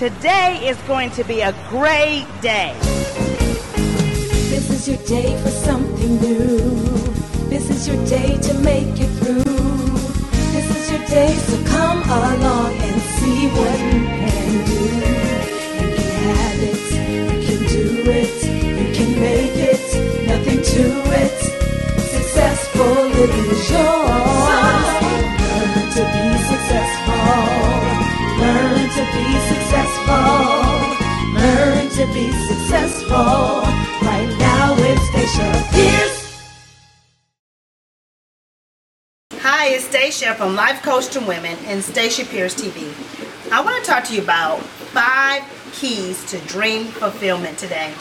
Today is going to be a great day. This is your day for something new. This is your day to make it through. This is your day, so come along and see what you can do. You can have it, Hi, it's Stacia from Life Coach to Women and Stacia Pierce TV. I want to talk to you about five keys to dream fulfillment today.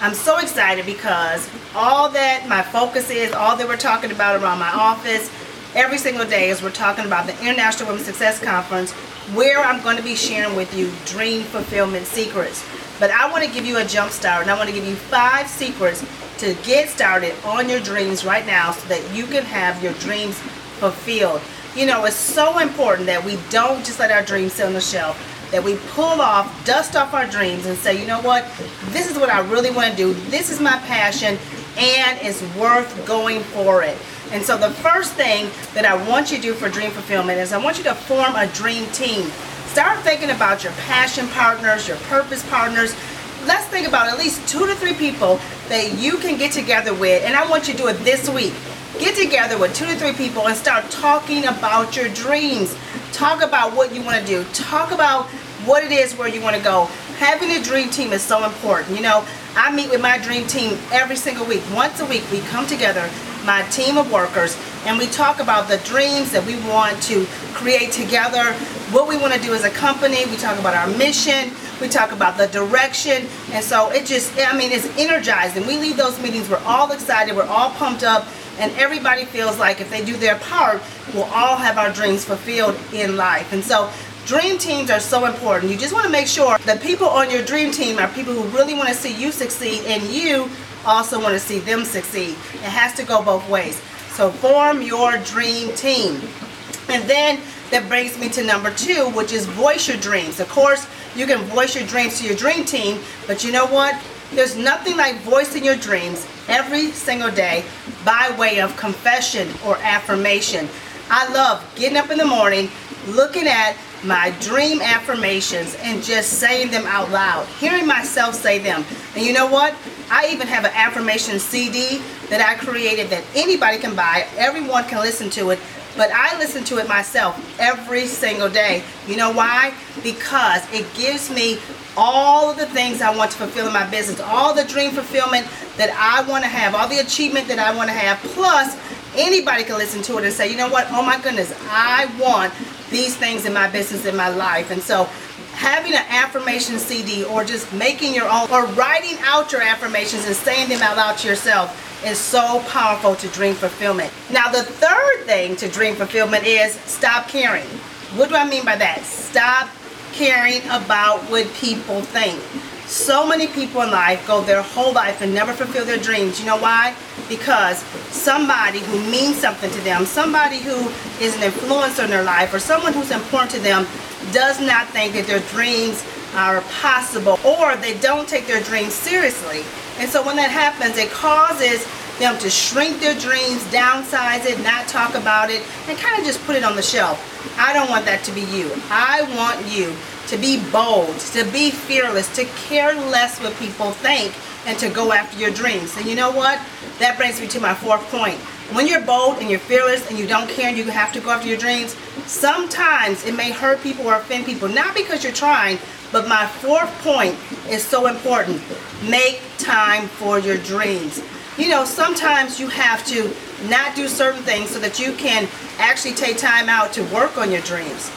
I'm so excited because all that my focus is, all that we're talking about around my office, every single day is we're talking about the International Women's Success Conference where I'm going to be sharing with you dream fulfillment secrets. But I want to give you a jump start and I want to give you five secrets to get started on your dreams right now so that you can have your dreams fulfilled. You know, it's so important that we don't just let our dreams sit on the shelf, that we pull off, dust off our dreams and say, you know what, this is what I really want to do. This is my passion and it's worth going for it. And so the first thing that I want you to do for dream fulfillment is I want you to form a dream team. Start thinking about your passion partners, your purpose partners. Let's think about at least two to three people that you can get together with. And I want you to do it this week. Get together with two to three people and start talking about your dreams. Talk about what you want to do. Talk about what it is where you want to go. Having a dream team is so important. You know, I meet with my dream team every single week. Once a week, we come together my team of workers and we talk about the dreams that we want to create together, what we want to do as a company. We talk about our mission. We talk about the direction. And so it just, I mean, it's energizing. We leave those meetings, we're all excited, we're all pumped up, and everybody feels like if they do their part, we'll all have our dreams fulfilled in life. And so dream teams are so important. You just want to make sure the people on your dream team are people who really want to see you succeed and you also want to see them succeed. It has to go both ways. So form your dream team. And then that brings me to number two, which is voice your dreams. Of course, you can voice your dreams to your dream team, but you know what? There's nothing like voicing your dreams every single day by way of confession or affirmation. I love getting up in the morning, looking at my dream affirmations and just saying them out loud, hearing myself say them. And you know what? I even have an affirmation CD that I created that anybody can buy. Everyone can listen to it. But I listen to it myself every single day. You know why? Because it gives me all of the things I want to fulfill in my business, all the dream fulfillment that I want to have, all the achievement that I want to have. Plus, anybody can listen to it and say, you know what? Oh my goodness, I want these things in my business, in my life. And so having an affirmation CD or just making your own or writing out your affirmations and saying them out loud to yourself is so powerful to dream fulfillment. Now the third thing to dream fulfillment is stop caring. What do I mean by that? Stop caring about what people think. So many people in life go their whole life and never fulfill their dreams. You know why? Because somebody who means something to them, somebody who is an influencer in their life, or someone who's important to them does not think that their dreams are possible or they don't take their dreams seriously. And so when that happens, it causes them to shrink their dreams, downsize it, not talk about it, and kind of just put it on the shelf. I don't want that to be you. I want you to be bold, to be fearless, to care less what people think, and to go after your dreams. And you know what? That brings me to my fourth point. When you're bold and you're fearless and you don't care and you have to go after your dreams, sometimes it may hurt people or offend people, not because you're trying, but my fourth point is so important. Make time for your dreams. You know, sometimes you have to not do certain things so that you can actually take time out to work on your dreams.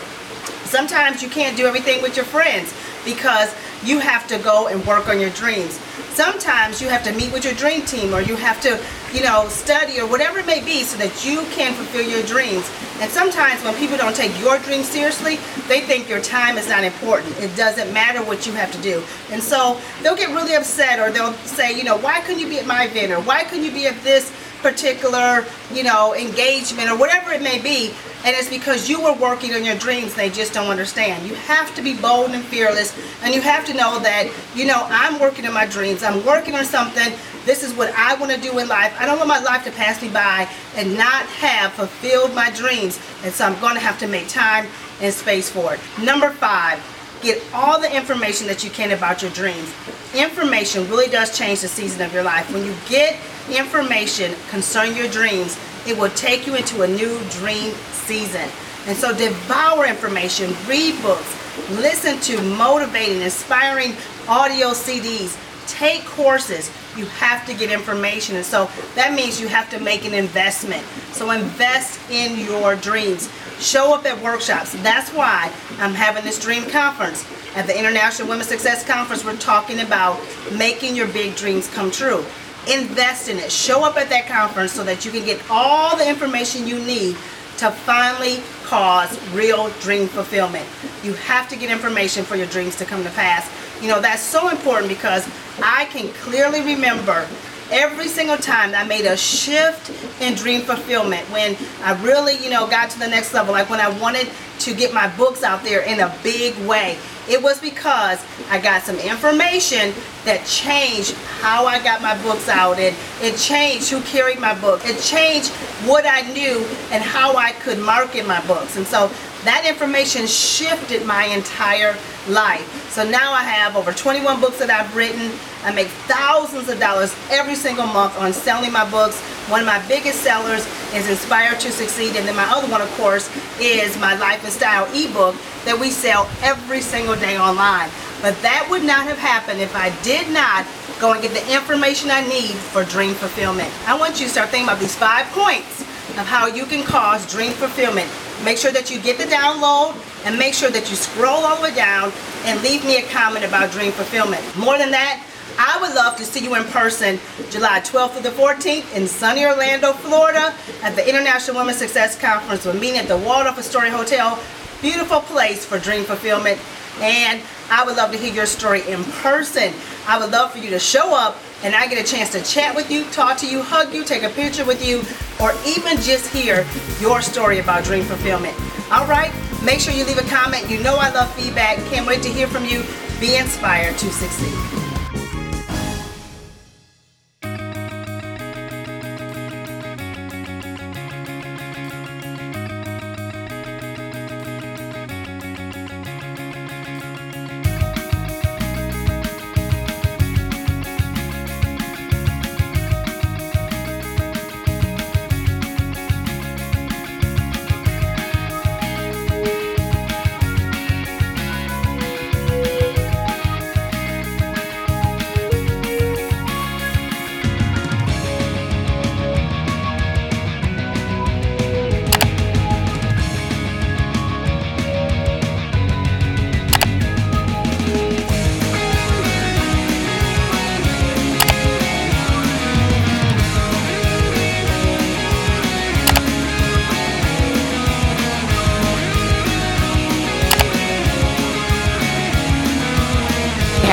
Sometimes you can't do everything with your friends because you have to go and work on your dreams. Sometimes you have to meet with your dream team or you have to, you know, study or whatever it may be so that you can fulfill your dreams. And sometimes when people don't take your dreams seriously, they think your time is not important. It doesn't matter what you have to do. And so they'll get really upset or they'll say, you know, why couldn't you be at my event or why couldn't you be at this particular, you know, engagement or whatever it may be, and it's because you were working on your dreams they just don't understand. You have to be bold and fearless, and you have to know that, you know, I'm working on my dreams. I'm working on something. This is what I want to do in life. I don't want my life to pass me by and not have fulfilled my dreams. And so I'm going to have to make time and space for it. Number five, get all the information that you can about your dreams. Information really does change the season of your life. When you get information concerning your dreams, it will take you into a new dream season. And so devour information, read books, listen to motivating, inspiring audio CDs, take courses. You have to get information. And so that means you have to make an investment. So invest in your dreams. Show up at workshops. That's why I'm having this dream conference. At the International Women's Success Conference, we're talking about making your big dreams come true. Invest in it. Show up at that conference so that you can get all the information you need to finally cause real dream fulfillment. You have to get information for your dreams to come to pass. You know, that's so important because I can clearly remember every single time I made a shift in dream fulfillment when I really, you know, got to the next level, like when I wanted to get my books out there in a big way. It was because I got some information that changed how I got my books out and it changed who carried my book. It changed what I knew and how I could market my books. And so that information shifted my entire life. So now I have over 21 books that I've written. I make thousands of dollars every single month on selling my books. One of my biggest sellers is Inspired to Succeed, and then my other one, of course, is my Life and Style ebook that we sell every single day online. But that would not have happened if I did not go and get the information I need for dream fulfillment. I want you to start thinking about these five points of how you can cause dream fulfillment. Make sure that you get the download and make sure that you scroll all the way down and leave me a comment about dream fulfillment. More than that, I would love to see you in person July 12th through the 14th in sunny Orlando, Florida at the International Women's Success Conference. We're meeting at the Waldorf Astoria Hotel. Beautiful place for dream fulfillment. And I would love to hear your story in person. I would love for you to show up and I get a chance to chat with you, talk to you, hug you, take a picture with you, or even just hear your story about dream fulfillment. All right, make sure you leave a comment. You know I love feedback. Can't wait to hear from you. Be inspired to succeed.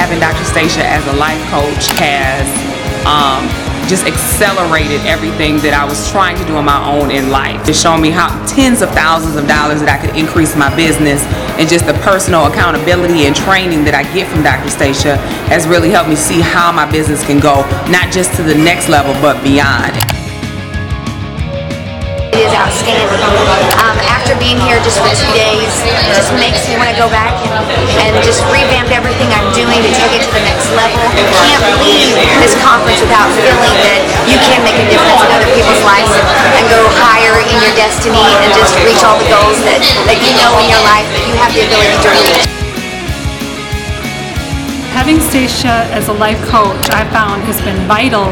Having Dr. Stacia as a life coach has um, just accelerated everything that I was trying to do on my own in life. It's shown me how tens of thousands of dollars that I could increase my business and just the personal accountability and training that I get from Dr. Stacia has really helped me see how my business can go, not just to the next level, but beyond is outstanding. Being here just for two days, just makes me want to go back and, and just revamp everything I'm doing to take it to the next level. Can't leave this conference without feeling that you can make a difference in other people's lives and, and go higher in your destiny and just reach all the goals that, that you know in your life that you have the ability to reach. Having Stacia as a life coach, I found has been vital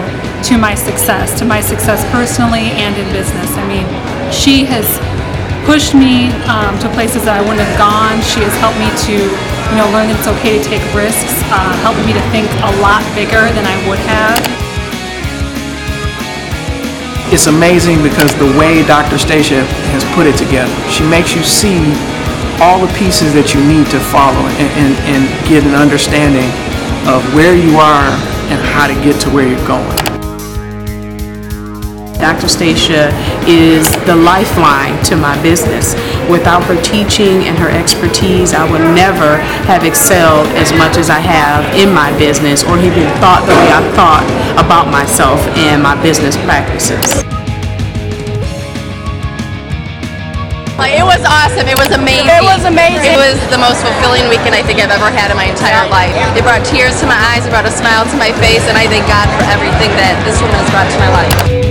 to my success, to my success personally and in business. I mean, she has pushed me um, to places that I wouldn't have gone. She has helped me to, you know, learn that it's okay to take risks, uh, me to think a lot bigger than I would have. It's amazing because the way Dr. Stacia has put it together, she makes you see all the pieces that you need to follow and, and, and get an understanding of where you are and how to get to where you're going. Dr. Stacia is the lifeline to my business. Without her teaching and her expertise, I would never have excelled as much as I have in my business or even thought the way I thought about myself and my business practices. It was awesome. It was amazing. It was amazing. It was the most fulfilling weekend I think I've ever had in my entire life. It brought tears to my eyes, it brought a smile to my face, and I thank God for everything that this woman has brought to my life.